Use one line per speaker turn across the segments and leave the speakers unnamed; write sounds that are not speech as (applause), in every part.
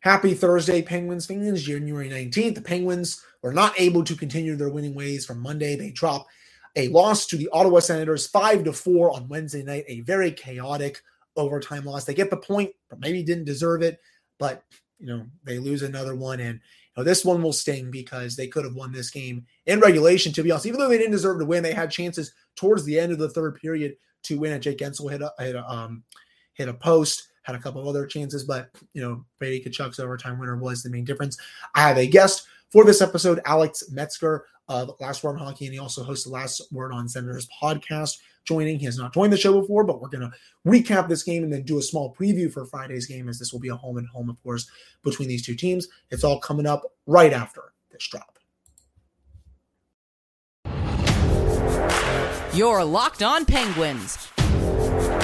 Happy Thursday, Penguins fans. January 19th. The Penguins were not able to continue their winning ways from Monday. They drop a loss to the Ottawa Senators 5 to 4 on Wednesday night, a very chaotic overtime loss. They get the point, but maybe didn't deserve it, but you know, they lose another one and you know, this one will sting because they could have won this game in regulation to be honest. Even though they didn't deserve to win, they had chances towards the end of the third period to win. And Jake Guentzel hit a, hit a um hit a post had a couple other chances, but you know, Brady Tkachuk's overtime winner was the main difference. I have a guest for this episode, Alex Metzger of Last Word on Hockey, and he also hosts the Last Word on Senators podcast. Joining, he has not joined the show before, but we're going to recap this game and then do a small preview for Friday's game, as this will be a home and home, of course, between these two teams. It's all coming up right after this drop.
You're locked on Penguins,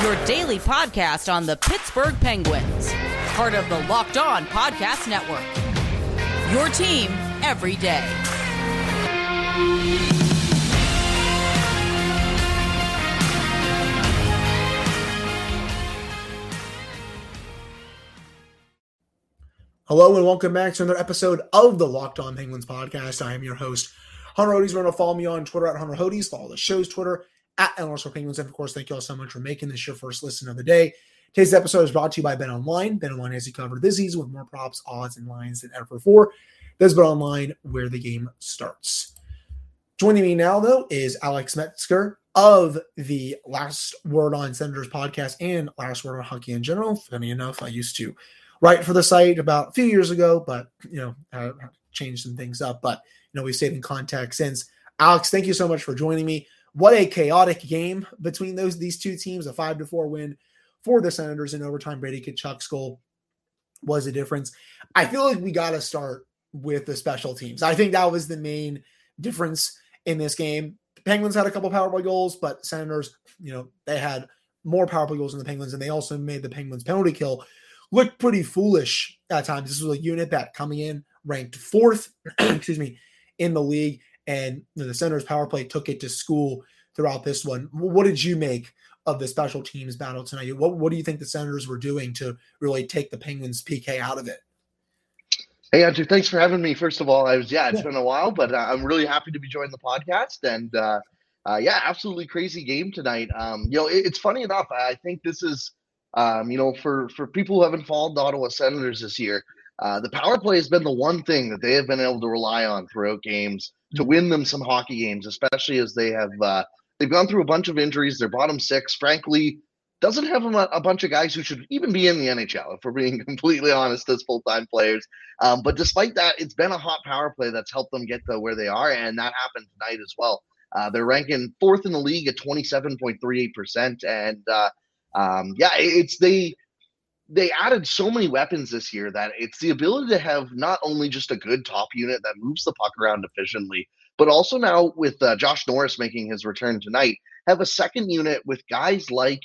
your daily podcast on the Pittsburgh Penguins, part of the Locked On Podcast Network. Your team every day.
Hello and welcome back to another episode of the Locked On Penguins podcast. I am your host, Hunter Hodes. Remember to follow me on Twitter at Hunter Hodes. Follow the show's Twitter at NLS Penguins. And of course, thank you all so much for making this your first listen of the day. Today's episode is brought to you by Bet Online. Bet Online has you covered this season with more props, odds, and lines than ever before. There's Bet Online where the game starts. Joining me now, though, is Alex Metzger of the Last Word on Senators podcast and Last Word on Hockey in general. Funny enough, I used to write for the site about a few years ago, but you know, uh, changed some things up. But you know, we've stayed in contact since. Alex, thank you so much for joining me. What a chaotic game between those these two teams. A five to four win for the Senators in overtime. Brady Tkachuk's goal was a difference. I feel like we got to start with the special teams. I think that was the main difference in this game. The Penguins had a couple power play goals, but Senators, you know, they had more power play goals than the Penguins, and they also made the Penguins penalty kill look pretty foolish at times. This was a unit that coming in ranked fourth, (clears throat) excuse me, in the league, and the Senators power play took it to school throughout this one. What did you make of the special teams battle tonight? What what do you think the Senators were doing to really take the Penguins PK out of it?
Hey Andrew, thanks for having me. First of all, I was yeah, it's yeah. been a while, but uh, I'm really happy to be joining the podcast and. Uh, uh, yeah, absolutely crazy game tonight. Um, you know, it, it's funny enough. I think this is um, you know, for for people who haven't followed the Ottawa Senators this year, uh, the power play has been the one thing that they have been able to rely on throughout games to win them some hockey games, especially as they have uh, they've gone through a bunch of injuries. Their bottom six, frankly, doesn't have a, a, bunch of guys who should even be in the NHL, if we're being (laughs) completely honest, as full time players. Um, but despite that, it's been a hot power play that's helped them get to where they are, and that happened tonight as well. Uh, they're ranking fourth in the league at 27.38%. And uh, um, yeah, it's they they added so many weapons this year that it's the ability to have not only just a good top unit that moves the puck around efficiently, but also now with uh, Josh Norris making his return tonight, have a second unit with guys like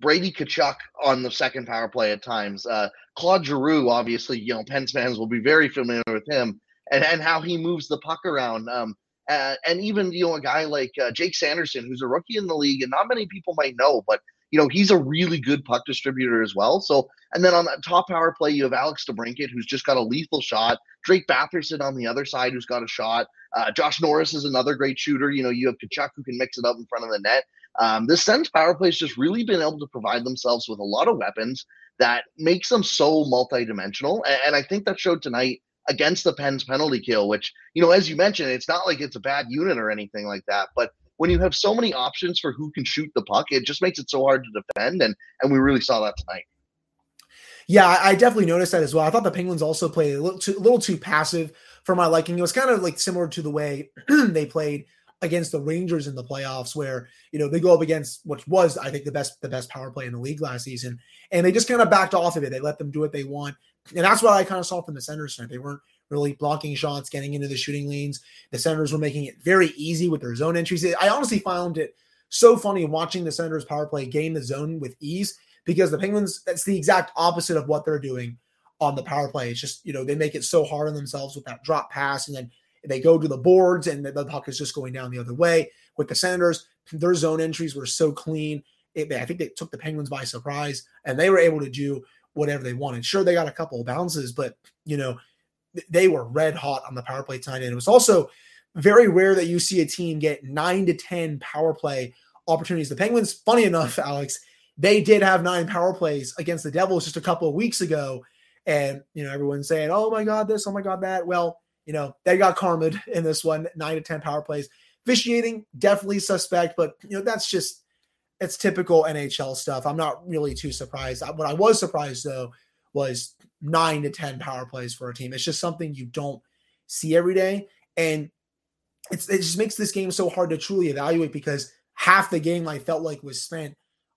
Brady Tkachuk on the second power play at times. Uh, Claude Giroux, obviously, you know, Pens fans will be very familiar with him and, and how he moves the puck around. Um, uh, and even, you know, a guy like uh, Jake Sanderson, who's a rookie in the league and not many people might know, but you know, he's a really good puck distributor as well. So, and then on that top power play, you have Alex DeBrincat, who's just got a lethal shot. Drake Batherson on the other side, who's got a shot. Uh, Josh Norris is another great shooter. You know, you have Tkachuk who can mix it up in front of the net. Um, this Sens power play has just really been able to provide themselves with a lot of weapons that makes them so multidimensional. And, and I think that showed tonight against the Pens penalty kill, which, you know, as you mentioned, it's not like it's a bad unit or anything like that, but when you have so many options for who can shoot the puck, it just makes it so hard to defend. And and we really saw that tonight.
Yeah, I definitely noticed that as well. I thought the Penguins also played a little too, a little too passive for my liking. It was kind of like similar to the way (clears throat) they played against the Rangers in the playoffs, where you know they go up against what was I think the best the best power play in the league last season, and they just kind of backed off of it. They let them do what they want, and that's what I kind of saw from the Senators tonight. They weren't really blocking shots, getting into the shooting lanes. The Senators were making it very easy with their zone entries. I honestly found it so funny watching the Senators power play gain the zone with ease because the Penguins, that's the exact opposite of what they're doing on the power play. It's just, you know, they make it so hard on themselves with that drop pass and then they go to the boards and the puck is just going down the other way. With the Senators, their zone entries were so clean. It, I think they took the Penguins by surprise and they were able to do whatever they wanted. Sure, they got a couple of bounces, but you know, they were red hot on the power play tonight. And it was also very rare that you see a team get nine to 10 power play opportunities. The Penguins, funny enough, (laughs) Alex, they did have nine power plays against the Devils just a couple of weeks ago. And, you know, everyone's saying, oh my God, this, oh my God, that. Well, you know, they got karma (laughs) in this one, nine to 10 power plays. Officiating, definitely suspect, but, you know, that's just, it's typical NHL stuff. I'm not really too surprised. What I was surprised, though, was nine to 10 power plays for a team. It's just something you don't see every day. And it's, it just makes this game so hard to truly evaluate because half the game I felt like was spent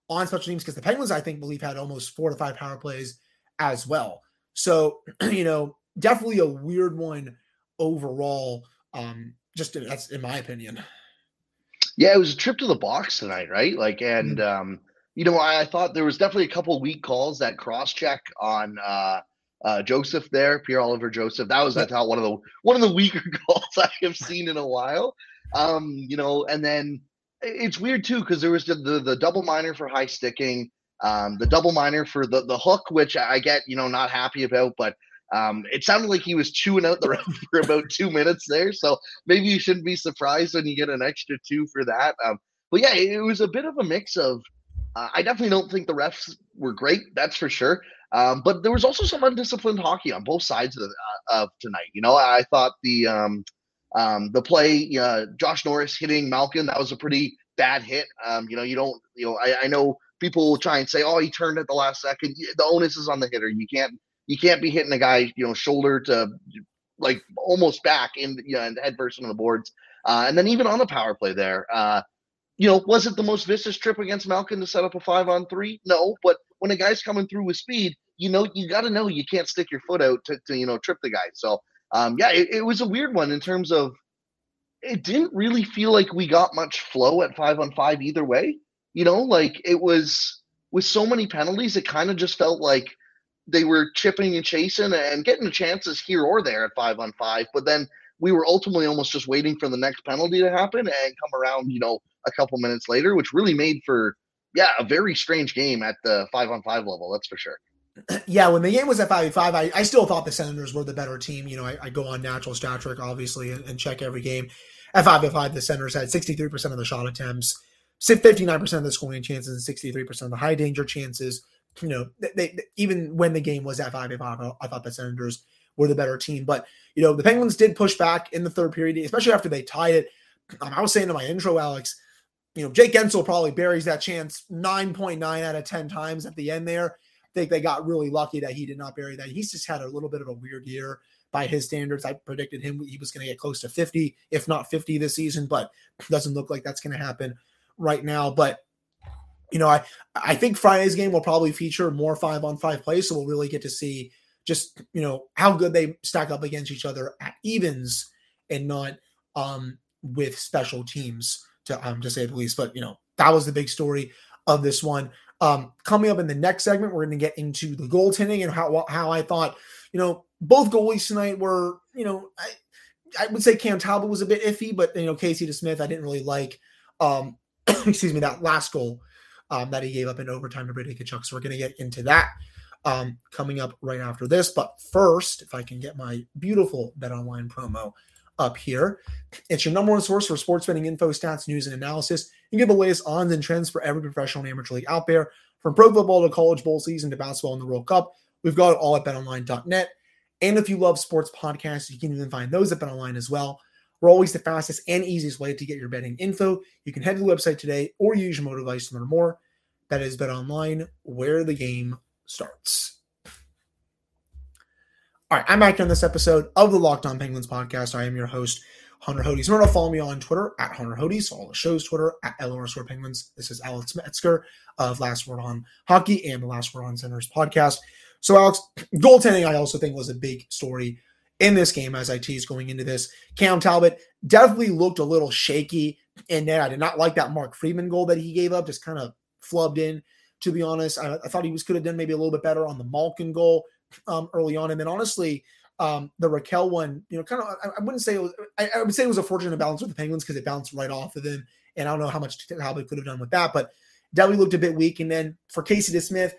on special teams because the Penguins, I think, believe had almost four to five power plays as well. So, (clears throat) you know, definitely a weird one overall. Um, just that's in my opinion.
Yeah, it was a trip to the box tonight, right? Like, and mm-hmm. um, you know, I, I, thought there was definitely a couple weak calls that cross check on uh, uh, Joseph there, Pierre Olivier Joseph. That was I thought one of the one of the weaker (laughs) calls I have seen in a while. Um, you know, and then it's weird too because there was the, the, the double minor for high sticking, um, the double minor for the the hook, which I get you know not happy about, but um, it sounded like he was chewing out the ref (laughs) for about two minutes there. So maybe you shouldn't be surprised when you get an extra two for that. Um, but yeah, it was a bit of a mix of. Uh, I definitely don't think the refs were great. That's for sure. Um, but there was also some undisciplined hockey on both sides of, uh, of tonight. You know, I thought the um, um, the play, uh, Josh Norris hitting Malkin, that was a pretty bad hit. Um, you know, you don't, you know, I, I know people will try and say, oh, he turned at the last second. The onus is on the hitter. You can't, you can't be hitting a guy, you know, shoulder to like almost back in, you know, and head first on the boards. Uh, and then even on the power play there, uh, you know, was it the most vicious trip against Malkin to set up a five on three? No, but when a guy's coming through with speed, you know, you got to know you can't stick your foot out to, to you know, trip the guy. So, um, yeah, it, it, was a weird one in terms of it didn't really feel like we got much flow at five on five either way. You know, like it was with so many penalties, it kind of just felt like they were chipping and chasing and getting chances here or there at five on five. But then we were ultimately almost just waiting for the next penalty to happen and come around, you know, a couple minutes later, which really made for yeah, a very strange game at the five on five level. That's for sure. (clears throat)
Yeah, when the game was at five five, I, I still thought the Senators were the better team. You know, I, I go on natural stat trick obviously and, and, check every game. At five five, the Senators had sixty three percent of the shot attempts, fifty nine percent of the scoring chances, and sixty three percent of the high danger chances. You know, they, they, even when the game was at five five, I thought the Senators were the better team. But you know, the Penguins did push back in the third period, especially after they tied it. Um, I was saying in my intro, Alex you know, Jake Guentzel probably buries that chance 9.9 out of 10 times at the end there. I think they got really lucky that he did not bury that. He's just had a little bit of a weird year by his standards. I predicted him he was going to get close to 50, if not 50 this season, but doesn't look like that's going to happen right now. But you know, I I think Friday's game will probably feature more five on five plays, so we'll really get to see just you know how good they stack up against each other at evens and not um with special teams to um to say the least. But you know, that was the big story of this one. Um, coming up in the next segment, we're going to get into the goaltending and how how I thought, you know, both goalies tonight were, you know, I, I would say Cam Talbot was a bit iffy, but you know, Casey DeSmith, I didn't really like. Um, (coughs) excuse me, that last goal um, that he gave up in overtime to Brady Tkachuk. So we're going to get into that um, coming up right after this. But first, if I can get my beautiful Bet Online promo up here. It's your number one source for sports betting info, stats, news, and analysis. You get the latest odds and trends for every professional and amateur league out there, from pro football to college bowl season to basketball and the World Cup. We've got it all at betonline.net. And if you love sports podcasts, you can even find those at betonline as well. We're always the fastest and easiest way to get your betting info. You can head to the website today or use your mobile device to learn more. That is BetOnline, where the game starts. All right, I'm back on this episode of the Locked On Penguins podcast. I am your host, Hunter Hodes. Remember to follow me on Twitter at Hunter Hodes. Follow the show's Twitter at LRScore Penguins. This is Alex Metzger of Last Word on Hockey and the Last Word on Senators podcast. So, Alex, (clears throat) goaltending, I also think was a big story in this game as I tease going into this. Cam Talbot definitely looked a little shaky in there. I did not like that Mark Friedman goal that he gave up, just kind of flubbed in. To be honest, I, I thought he was could have done maybe a little bit better on the Malkin goal um, early on. And then honestly, um, the Rakell one, you know, kind of, I, I, wouldn't say it was, I, I, would say it was a fortunate balance with the Penguins because it bounced right off of them. And I don't know how much Talbot could have done with that, but Deli looked a bit weak. And then for Casey DeSmith,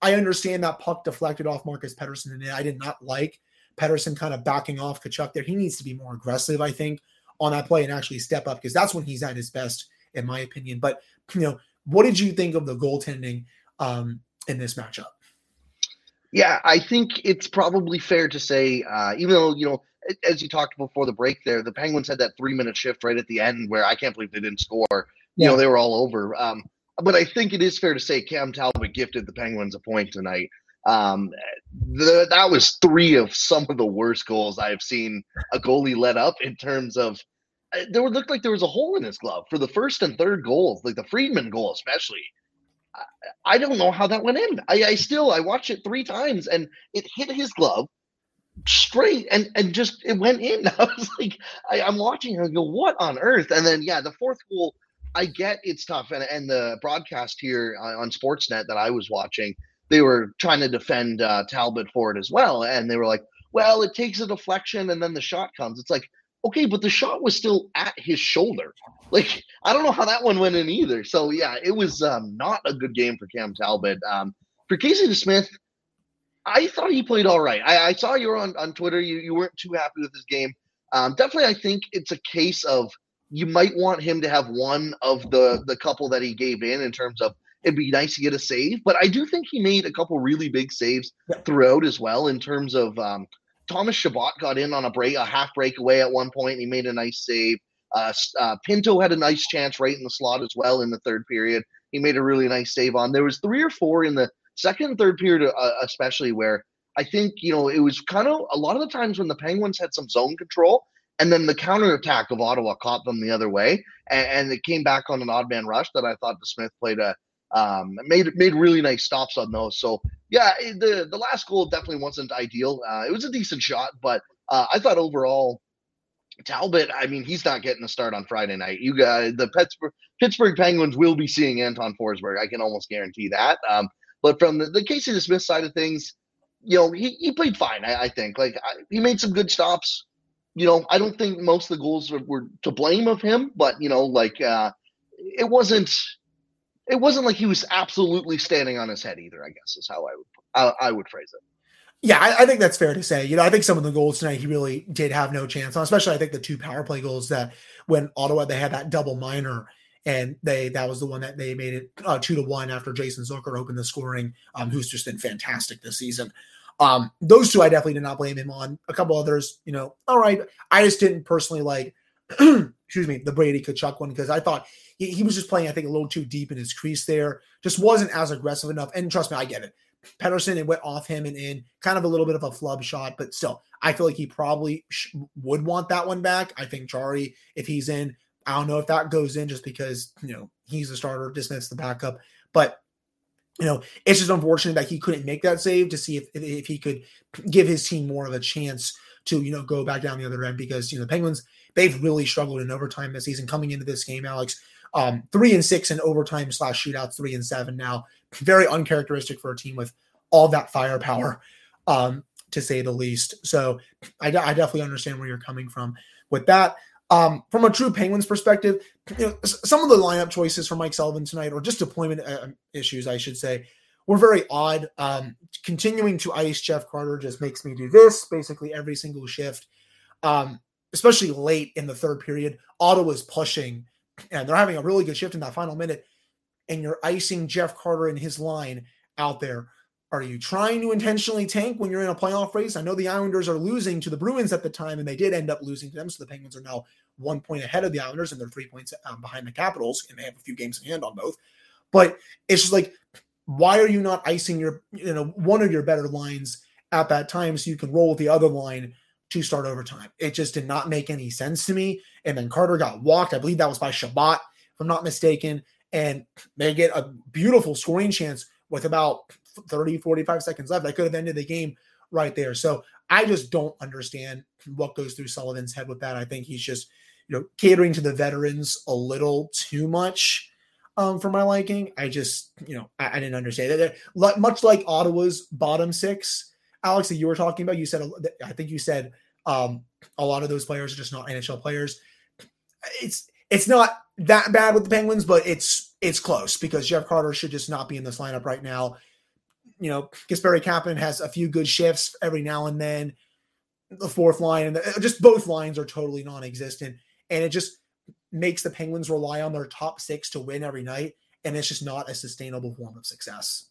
I understand that puck deflected off Marcus Pettersson, and I did not like Pettersson kind of backing off Tkachuk there. He needs to be more aggressive, I think, on that play and actually step up because that's when he's at his best, in my opinion. But you know, what did you think of the goaltending um, in this matchup?
Yeah, I think it's probably fair to say, uh, even though you know, as you talked before the break, there the Penguins had that three minute shift right at the end where I can't believe they didn't score. You know, they were all over. Um, but I think it is fair to say Cam Talbot gifted the Penguins a point tonight. Um, the, that was three of some of the worst goals I have seen a goalie let up in terms of. Uh, there looked like there was a hole in his glove for the first and third goals, like the Friedman goal especially. I, don't know how that went in. I, I still I watched it three times and it hit his glove straight and and just it went in. (laughs) I was like, I, am watching and I go, what on earth? And then yeah, the fourth goal, I get it's tough, and and the broadcast here on, on Sportsnet that I was watching they were trying to defend uh, Talbot for it as well, and they were like, "Well, it takes a deflection and then the shot comes." It's like, okay, but the shot was still at his shoulder. Like, I don't know how that one went in either. So yeah, it was um, not a good game for Cam Talbot. Um, for Casey Smith, I thought he played all right. I, I, saw you were on, on Twitter. You, you weren't too happy with his game. Um, definitely, I think it's a case of you might want him to have one of the the couple that he gave in in terms of it'd be nice to get a save. But I do think he made a couple really big saves throughout as well in terms of um, Thomas Chabot got in on a break, a half breakaway at one point. And he made a nice save. Uh, uh, Pinto had a nice chance right in the slot as well in the third period. He made a really nice save on. There was three or four in the second and third period, uh, especially where I think you know it was kind of a lot of the times when the Penguins had some zone control, and then the counterattack of Ottawa caught them the other way, and, and it came back on an odd man rush that I thought DeSmith played a um, made made really nice stops on those. So yeah, the the last goal definitely wasn't ideal. Uh, it was a decent shot, but uh, I thought overall Talbot. I mean, he's not getting a start on Friday night. You guys, the Pittsburgh, Pittsburgh Penguins will be seeing Anton Forsberg. I can almost guarantee that. Um, but from the, the Casey DeSmith side of things, you know, he, he played fine. I, I think like I, he made some good stops. You know, I don't think most of the goals were, were to blame of him, but you know, like uh, it wasn't it wasn't like he was absolutely standing on his head either. I guess is how I would I, I would phrase it.
Yeah, I, I, think that's fair to say. You know, I think some of the goals tonight he really did have no chance on, especially I think the two power play goals that when Ottawa they had that double minor and they that was the one that they made it uh, two to one after Jason Zucker opened the scoring, um, who's just been fantastic this season. Um, those two I definitely did not blame him on. A couple others, you know, all right. I just didn't personally like (clears throat) excuse me, the Brady Tkachuk one because I thought he, he, was just playing, I think, a little too deep in his crease there. Just wasn't as aggressive enough. And trust me, I get it. Pettersson, it went off him and in, kind of a little bit of a flub shot, but still, I feel like he probably sh- would want that one back. I think Jarry, if he's in, I don't know if that goes in just because you know he's the starter, DeSmith's the backup, but you know it's just unfortunate that he couldn't make that save to see if if he could give his team more of a chance to you know go back down the other end because you know the Penguins they've really struggled in overtime this season coming into this game, Alex. Um, three and six in overtime slash shootouts, three and seven now. Very uncharacteristic for a team with all that firepower, um, to say the least. So I, I, definitely understand where you're coming from with that. Um, from a true Penguins perspective, you know, some of the lineup choices for Mike Sullivan tonight, or just deployment uh, issues, I should say, were very odd. Um, continuing to ice Jeff Carter just makes me do this basically every single shift. Um, especially late in the third period. Ottawa's pushing, and they're having a really good shift in that final minute. And you're icing Jeff Carter and his line out there. Are you trying to intentionally tank when you're in a playoff race? I know the Islanders are losing to the Bruins at the time, and they did end up losing to them. So the Penguins are now one point ahead of the Islanders, and they're three points um, behind the Capitals, and they have a few games in hand on both. But it's just like, why are you not icing your, you know, one of your better lines at that time so you can roll the other line to start overtime. It just did not make any sense to me. And then Carter got walked. I believe that was by Chabot, if I'm not mistaken. And they get a beautiful scoring chance with about 30, 45 seconds left. That could have ended the game right there. So I just don't understand what goes through Sullivan's head with that. I think he's just, you know, catering to the veterans a little too much um, for my liking. I just, you know, I, I didn't understand that. Much like Ottawa's bottom six, Alex, that you were talking about, you said, I think you said um, a lot of those players are just not NHL players. It's it's not that bad with the Penguins, but it's it's close because Jeff Carter should just not be in this lineup right now. you know, Kasperi Kapanen has a few good shifts every now and then. The fourth line and the, just both lines are totally non-existent, and it just makes the Penguins rely on their top six to win every night, and it's just not a sustainable form of success.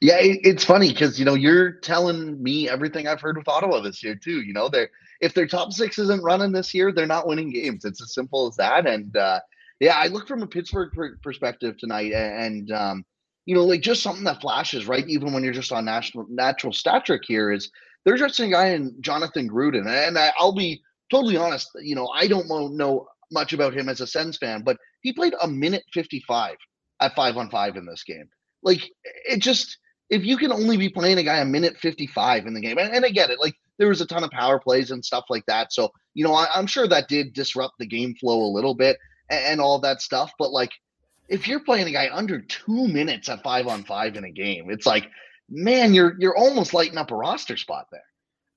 Yeah, it's funny because you know you're telling me everything I've heard with Ottawa this year too. You know, they're if their top six isn't running this year, they're not winning games. It's as simple as that. And uh, yeah, I look from a Pittsburgh perspective tonight, and um, you know, like just something that flashes, right? Even when you're just on national natural stat trick here is they're just a guy in Jonathan Gruden, and I, will be totally honest. You know, I don't know much about him as a Sens fan, but he played a minute 55 at five on five in this game. Like it just if you can only be playing a guy a minute 55 in the game, and, and I get it, like there was a ton of power plays and stuff like that. So, you know, I, am sure that did disrupt the game flow a little bit and, and all that stuff. But like, if you're playing a guy under two minutes at five on five in a game, it's like, man, you're you're almost lighting up a roster spot there.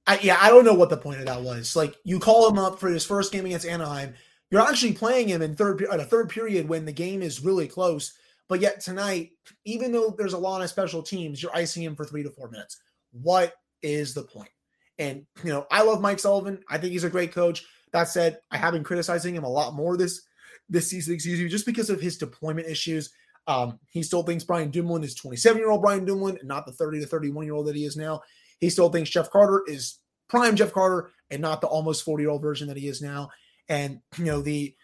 I, yeah, I don't know what the point of that was. Like, you call him up for his first game against Anaheim. You're actually playing him in third at a third period when the game is really close. But yet tonight, even though there's a lot of special teams, you're icing him for three to four minutes. What is the point? And you know, I love Mike Sullivan. I think he's a great coach. That said, I have been criticizing him a lot more this this season, excuse me, just because of his deployment issues. Um, he still thinks Brian Dumoulin is 27 year old Brian Dumoulin and not the 30 to 31 year old that he is now. He still thinks Jeff Carter is prime Jeff Carter and not the almost 40 year old version that he is now. And you know, the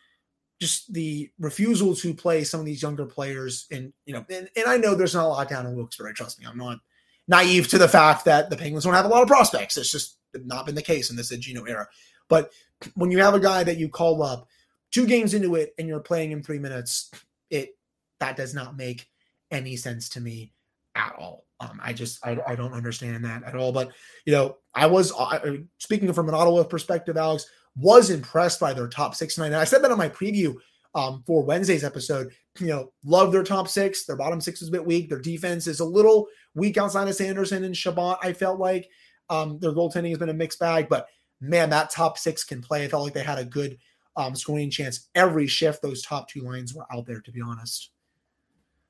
just the refusal to play some of these younger players and you know, and, and I know there's not a lot down in Wilkes-Barre, trust me. I'm not naive to the fact that the Penguins don't have a lot of prospects. It's just not been the case in this Gino era. But when you have a guy that you call up two games into it and you're playing in three minutes, it that does not make any sense to me at all. Um, I just I, I don't understand that at all. But you know, I was I, speaking from an Ottawa perspective, Alex was impressed by their top six tonight. And I said that on my preview um, for Wednesday's episode. You know, love their top six. Their bottom six is a bit weak. Their defense is a little weak outside of Sanderson and Chabot. I felt like um, their goaltending has been a mixed bag, but man, that top six can play. I felt like they had a good um, scoring chance every shift. Those top two lines were out there, to be honest.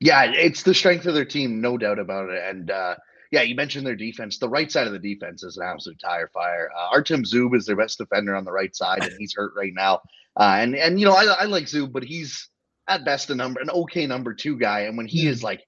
Yeah, it's the strength of their team, no doubt about it. And uh, yeah, you mentioned their defense. The right side of the defense is an absolute tire fire. Uh, Artem Zub is their best defender on the right side, and he's hurt right now. Uh, and and you know I, I like Zub, but he's at best a number an okay number two guy. And when he is like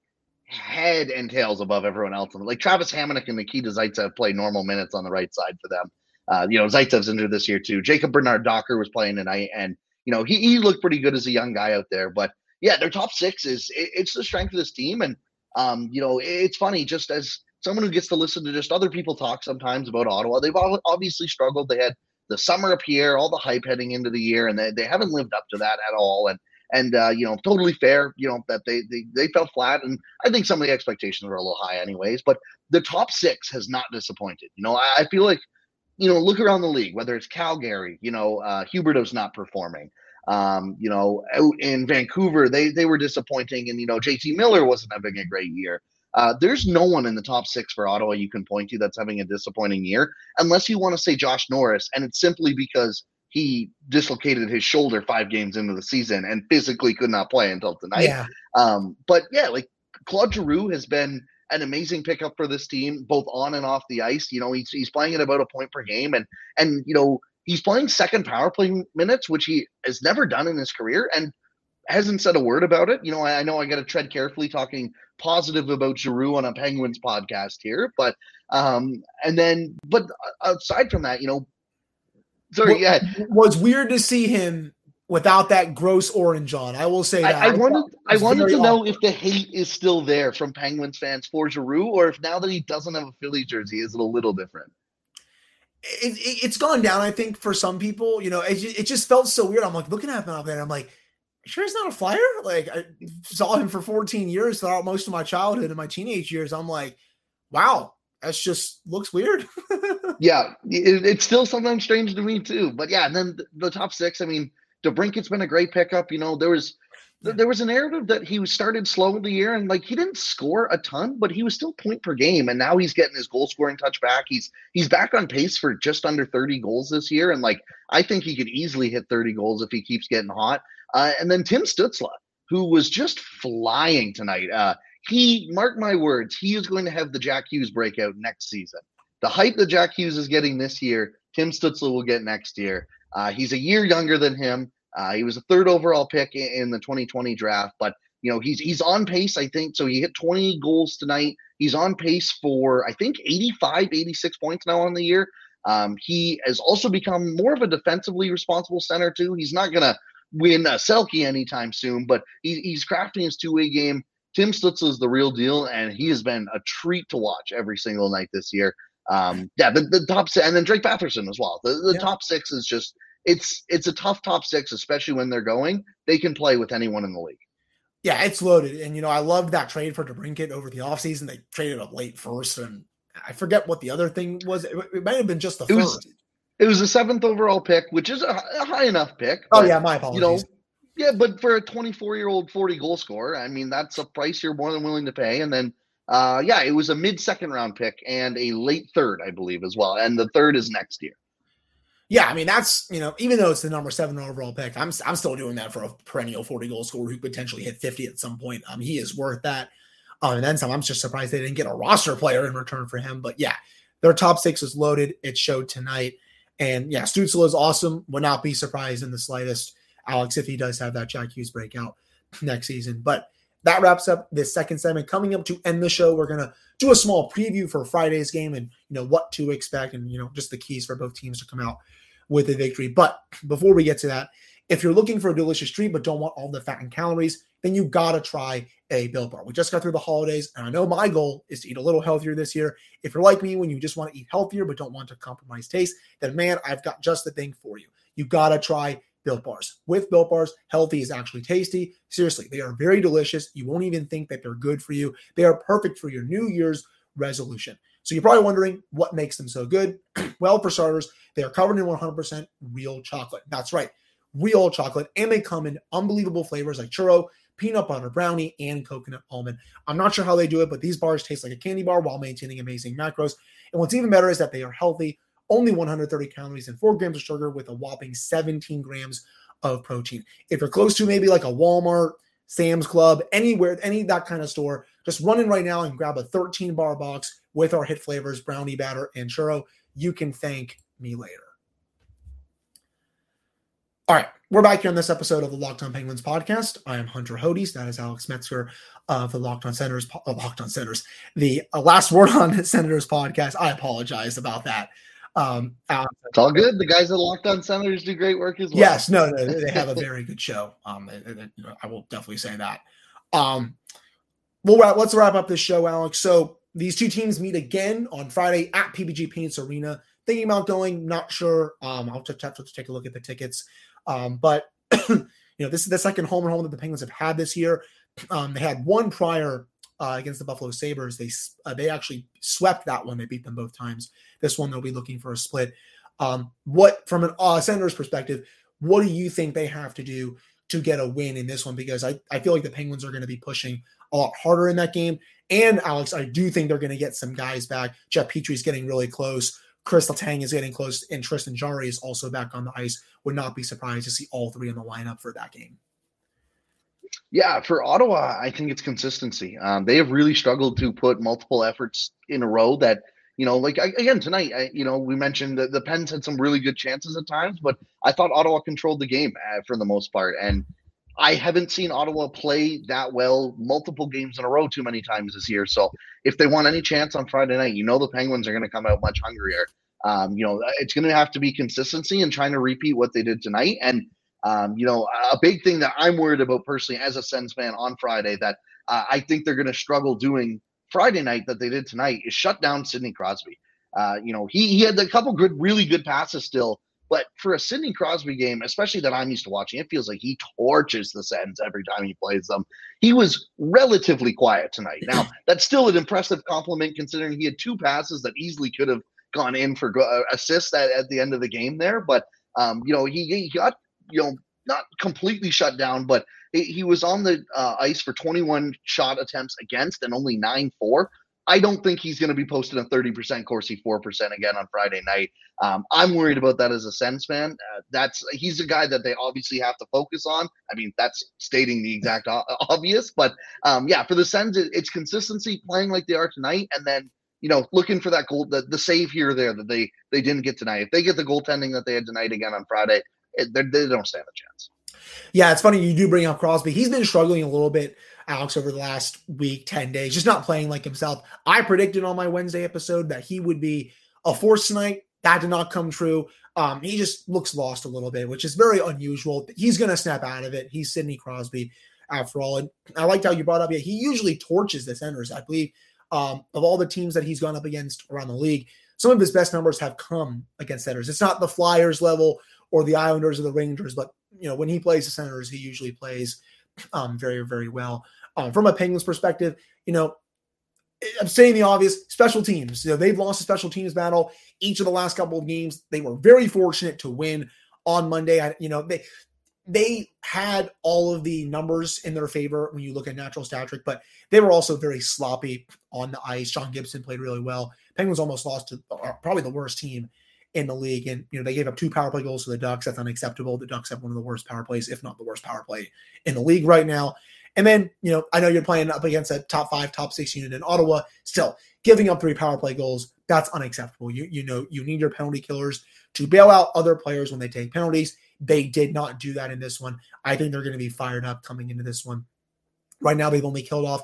head and tails above everyone else. Like Travis Hamonic and Nikita Zaitsev play normal minutes on the right side for them. Uh, you know, Zaitsev's injured this year too. Jacob Bernard Docker was playing tonight, and you know he, he looked pretty good as a young guy out there. But yeah, their top six is it, it's the strength of this team, and um, you know it's funny just as someone who gets to listen to just other people talk sometimes about Ottawa. They've obviously struggled. They had the summer up here, all the hype heading into the year, and they, they haven't lived up to that at all. And and uh, you know, totally fair. You know that they, they they fell flat, and I think some of the expectations were a little high, anyways. But the top six has not disappointed. You know, I, I feel like you know, look around the league, whether it's Calgary, you know, uh, Huberdeau's not performing. Um, you know, out in Vancouver, they they were disappointing, and you know, JT Miller wasn't having a great year. Uh, there's no one in the top six for Ottawa you can point to that's having a disappointing year, unless you want to say Josh Norris, and it's simply because he dislocated his shoulder five games into the season and physically could not play until tonight. Yeah. Um, but yeah, like Claude Giroux has been an amazing pickup for this team, both on and off the ice. You know, he's he's playing at about a point per game, and and you know he's playing second power play minutes, which he has never done in his career, and hasn't said a word about it. You know, I, I know I got to tread carefully talking positive about Giroux on a Penguins podcast here, but um, and then but aside from that, you know, Sorry, yeah.
Was weird to see him without that gross orange on. I will say that.
I, I wanted I wanted to know if the hate is still there from Penguins fans for Giroux, or if now that he doesn't have a Philly jersey, is it a little different?
It, it, it's gone down, I think, for some people. You know, it, it just felt so weird. I'm like looking at him out there, I'm like, sure he's not a flyer? Like I saw him for 14 years throughout most of my childhood and my teenage years. I'm like, wow, that's just looks weird. (laughs)
yeah, it, it's still sometimes strange to me too. But yeah, and then the, the top six. I mean, DeBrincat's been a great pickup. You know, there was there was a narrative that he started slow in the year and like he didn't score a ton, but he was still point per game. And now he's getting his goal scoring touch back. He's he's back on pace for just under 30 goals this year. And like I think he could easily hit 30 goals if he keeps getting hot. Uh, and then Tim Stützle, who was just flying tonight. Uh, he, mark my words, he is going to have the Jack Hughes breakout next season. The hype that Jack Hughes is getting this year, Tim Stützle will get next year. Uh, he's a year younger than him. Uh, he was a third overall pick in, in the 2020 draft, but you know he's he's on pace. I think so. He hit 20 goals tonight. He's on pace for I think 85, 86 points now on the year. Um, he has also become more of a defensively responsible center too. He's not gonna win a Selke anytime soon, but he, he's crafting his two way game. Tim Stützle is the real deal, and he has been a treat to watch every single night this year. Um, yeah, the, the top six, and then Drake Batherson as well. The, the yeah. top six is just it's it's a tough top six, especially when they're going. They can play with anyone in the league.
Yeah, it's loaded. And you know, I loved that trade for DeBrincat over the offseason. They traded a late first, and I forget what the other thing was. It, it might have been just the
it
first.
Was, it was a seventh overall pick, which is a, a high enough pick.
Oh yeah, my apologies. You know,
yeah, but for a 24 year old 40 goal scorer, I mean that's a price you're more than willing to pay. And then, uh, yeah, it was a mid second round pick and a late third, I believe, as well. And the third is next year.
Yeah, I mean that's you know even though it's the number seven overall pick, I'm I'm still doing that for a perennial 40 goal scorer who potentially hit 50 at some point. Um, he is worth that. Um, and then some. I'm just surprised they didn't get a roster player in return for him. But yeah, their top six is loaded. It showed tonight, and yeah, Stützle is awesome. Would not be surprised in the slightest, Alex, if he does have that Jack Hughes breakout (clears throat) next season. But that wraps up this second segment. Coming up to end the show, we're gonna do a small preview for Friday's game and you know what to expect and you know just the keys for both teams to come out with a victory. But before we get to that, if you're looking for a delicious treat but don't want all the fat and calories, then you gotta try a Built Bar. We just got through the holidays, and I know my goal is to eat a little healthier this year. If you're like me, when you just want to eat healthier but don't want to compromise taste, then man, I've got just the thing for you. You gotta try Built Bars. With Built Bars, healthy is actually tasty. Seriously, they are very delicious. You won't even think that they're good for you. They are perfect for your New Year's resolution. So you're probably wondering what makes them so good. (clears throat) well, for starters, they are covered in 100% real chocolate. That's right, real chocolate. And they come in unbelievable flavors like churro, peanut butter brownie, and coconut almond. I'm not sure how they do it, but these bars taste like a candy bar while maintaining amazing macros. And what's even better is that they are healthy, only 130 calories and 4 grams of sugar with a whopping 17 grams of protein. If you're close to maybe like a Walmart, Sam's Club, anywhere, any that kind of store, just run in right now and grab a 13 bar box with our hit flavors, brownie batter, and churro. You can thank me later. All right, we're back here on this episode of the Locked On Penguins podcast. I am Hunter Hodes. That is Alex Metzger of the Locked On Senators. Uh, Locked On Senators. The uh, last word on Senators podcast. I apologize about that. Um,
it's all good. The guys at Locked On Senators do great work as well.
Yes, no, no they have a (laughs) very good show. Um, I will definitely say that. Um, we'll wrap, let's wrap up this show, Alex. So these two teams meet again on Friday at PPG Paints Arena. Thinking about going, not sure. Um, I'll just have to take a look at the tickets. Um, but (clears throat) you know, this is the second home and home that the Penguins have had this year. Um, they had one prior uh, against the Buffalo Sabres. They uh, they actually swept that one. They beat them both times. This one they'll be looking for a split. Um, what from an uh, Senators perspective, what do you think they have to do to get a win in this one? Because I, I feel like the Penguins are going to be pushing a lot harder in that game. And Alex, I do think they're going to get some guys back. Jeff Petry's getting really close. Chris Letang is getting close, and Tristan Jarry is also back on the ice. Would not be surprised to see all three in the lineup for that game.
Yeah, for Ottawa, I think it's consistency. Um, they have really struggled to put multiple efforts in a row that, you know, like again tonight, I, you know, we mentioned that the Pens had some really good chances at times, but I thought Ottawa controlled the game uh, for the most part. And I haven't seen Ottawa play that well multiple games in a row too many times this year. So if they want any chance on Friday night, you know the Penguins are going to come out much hungrier. Um, you know, it's going to have to be consistency and trying to repeat what they did tonight. And um, you know, a big thing that I'm worried about personally as a Sens fan on Friday that uh, I think they're going to struggle doing Friday night that they did tonight is shut down Sidney Crosby. Uh, you know, he, he had a couple good, really good passes still, but for a Sidney Crosby game, especially that I'm used to watching, it feels like he torches the Sens every time he plays them. He was relatively quiet tonight. Now, (clears throat) that's still an impressive compliment considering he had two passes that easily could have gone in for uh, assists at, at the end of the game there. But, um, you know, he, he got you know, not completely shut down, but he was on the uh, ice for 21 shot attempts against and only nine for. I don't think he's going to be posting a 30% Corsi 4% again on Friday night. Um, I'm worried about that as a Sens fan. Uh, that's he's a guy that they obviously have to focus on. I mean, that's stating the exact o- obvious, but um, yeah, for the Sens, it, it's consistency playing like they are tonight, and then you know looking for that goal, the, the save here or there that they they didn't get tonight. If they get the goaltending that they had tonight again on Friday, it, they don't stand a chance.
Yeah, it's funny you do bring up Crosby. He's been struggling a little bit, Alex, over the last week, 10 days, just not playing like himself. I predicted on my Wednesday episode that he would be a force tonight. That did not come true. Um, he just looks lost a little bit, which is very unusual. He's going to snap out of it. He's Sidney Crosby, after all. And I liked how you brought up, yeah, he usually torches the Senators. I believe um, of all the teams that he's gone up against around the league, some of his best numbers have come against Senators. It's not the Flyers level or the Islanders or the Rangers, but you know when he plays the Senators, he usually plays um, very very well. Um, from a Penguins perspective, you know, I'm saying the obvious: special teams. You know, they've lost a special teams battle each of the last couple of games. They were very fortunate to win on Monday. I, you know, they they had all of the numbers in their favor when you look at natural stat trick, but they were also very sloppy on the ice. John Gibson played really well. Penguins almost lost to uh, probably the worst team in the league. And, you know, they gave up two power play goals to the Ducks. That's unacceptable. The Ducks have one of the worst power plays, if not the worst power play in the league right now. And then, you know, I know you're playing up against a top five, top six unit in Ottawa. Still, giving up three power play goals, that's unacceptable. You you know, you need your penalty killers to bail out other players when they take penalties. They did not do that in this one. I think they're going to be fired up coming into this one. Right now, they've only killed off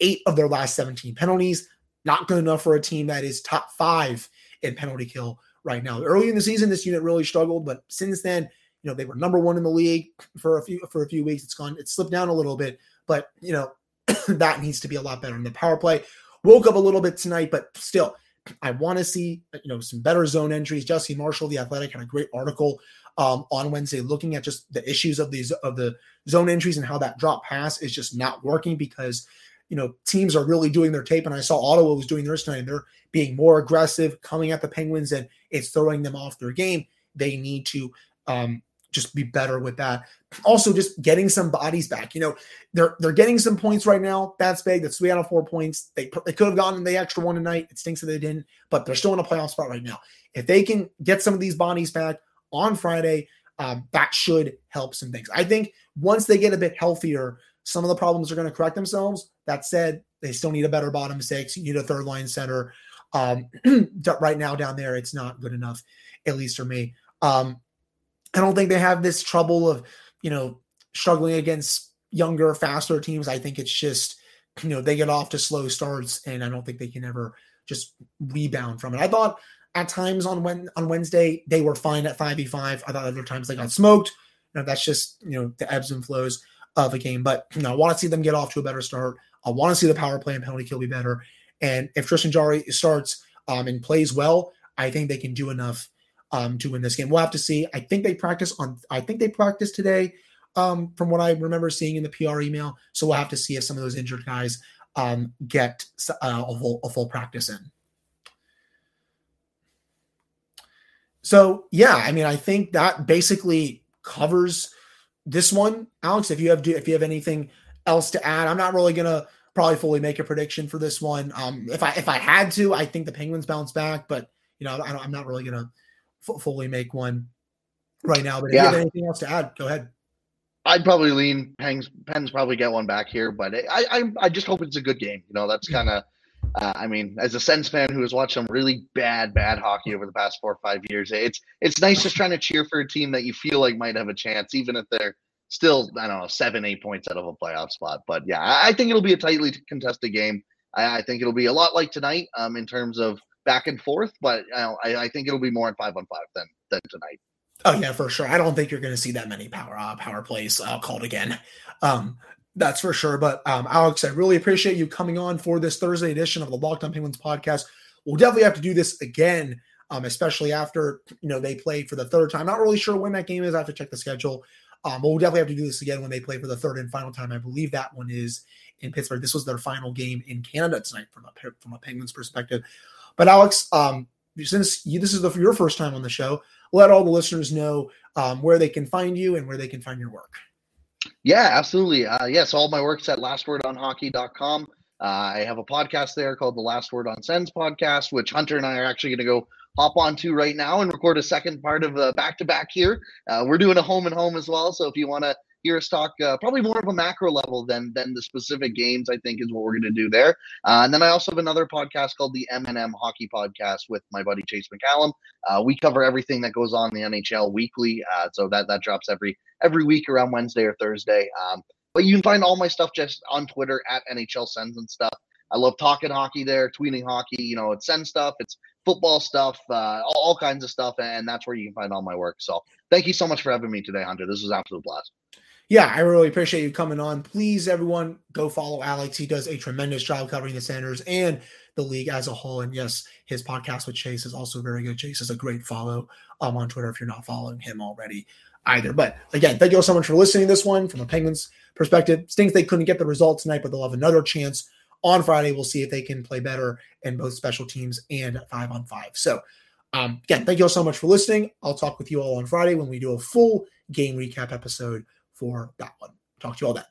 eight of their last 17 penalties. Not good enough for a team that is top five in penalty kill right now. Early in the season, this unit really struggled, but since then, you know, they were number one in the league for a few for a few weeks. It's gone, it's slipped down a little bit, but you know, (clears throat) that needs to be a lot better. in the power play woke up a little bit tonight, but still, I want to see you know some better zone entries. Jesse Marshall, the Athletic, had a great article um, on Wednesday looking at just the issues of these of the zone entries and how that drop pass is just not working because you know teams are really doing their tape. And I saw Ottawa was doing theirs tonight. And they're being more aggressive, coming at the Penguins, and it's throwing them off their game. They need to um, just be better with that. Also, just getting some bodies back. You know, they're they're getting some points right now. That's big. That's three out of four points. They they could have gotten the extra one tonight. It stinks that they didn't, but they're still in a playoff spot right now. If they can get some of these bodies back on Friday, um, that should help some things. I think once they get a bit healthier, some of the problems are going to correct themselves. That said, they still need a better bottom six. You need a third line center. Um, (clears throat) right now down there, it's not good enough, at least for me. Um, I don't think they have this trouble of, you know, struggling against younger, faster teams. I think it's just, you know, they get off to slow starts, and I don't think they can ever just rebound from it. I thought at times on when on Wednesday they were fine at five v five. I thought other times they got smoked. You know, that's just you know the ebbs and flows of a game. But you know, I want to see them get off to a better start. I want to see the power play and penalty kill be better. And if Tristan Jarry starts um, and plays well, I think they can do enough um, to win this game. We'll have to see. I think they practice on. I think they practice today, um, from what I remember seeing in the PR email. So we'll have to see if some of those injured guys um, get uh, a, full, a full practice in. So yeah, I mean, I think that basically covers this one. Alex, if you have if you have anything else to add, I'm not really gonna probably fully make a prediction for this one. Um, if I if I had to, I think the Penguins bounce back, but you know, I am not really gonna f- fully make one right now. But if yeah. you have anything else to add, go ahead.
I'd probably lean Pens. Pens probably get one back here, but I I, I just hope it's a good game. You know, that's kind of. Uh, I mean, as a Sens fan who has watched some really bad, bad hockey over the past four or five years, it's it's nice just trying to cheer for a team that you feel like might have a chance, even if they're still, I don't know, seven, eight points out of a playoff spot. But yeah, I think it'll be a tightly contested game. I, I think it'll be a lot like tonight um, in terms of back and forth, but I, I think it'll be more in five on five than than tonight.
Oh yeah, for sure. I don't think you're going to see that many power uh, power plays uh, called again. Um, that's for sure. But um, Alex, I really appreciate you coming on for this Thursday edition of the Locked On Penguins podcast. We'll definitely have to do this again, um, especially after you know they play for the third time. Not really sure when that game is. I have to check the schedule. Um, but we'll definitely have to do this again when they play for the third and final time. I believe that one is in Pittsburgh. This was their final game in Canada tonight from a from a Penguins perspective. But Alex, um, since you, this is the, your first time on the show, let all the listeners know um, where they can find you and where they can find your work.
Yeah, absolutely. Uh, yes, all my work's at lastwordonhockey.com. Uh, I have a podcast there called the Last Word on Sens podcast, which Hunter and I are actually going to go hop onto right now and record a second part of the back to back here. Uh, we're doing a home and home as well. So if you want to hear us talk uh, probably more of a macro level than than the specific games, I think is what we're going to do there. Uh, and then I also have another podcast called the M&M Hockey Podcast with my buddy Chase McCallum. Uh, we cover everything that goes on the NHL weekly. Uh, so that, that drops every every week around Wednesday or Thursday. Um, but you can find all my stuff just on Twitter at NHL Sens and stuff. I love talking hockey there, tweeting hockey. You know, it's Sens stuff, it's football stuff, uh, all, all, kinds of stuff, and that's where you can find all my work. So thank you so much for having me today, Hunter. This was absolute blast.
Yeah, I really appreciate you coming on. Please, everyone, go follow Alex. He does a tremendous job covering the Senators and the league as a whole. And yes, his podcast with Chase is also very good. Chase is a great follow um, on Twitter if you're not following him already either. But again, thank you all so much for listening to this one from a Penguins perspective. Stinks they couldn't get the result tonight, but they'll have another chance on Friday. We'll see if they can play better in both special teams and five on five. So, um, again, thank you all so much for listening. I'll talk with you all on Friday when we do a full game recap episode for that one. Talk to you all then.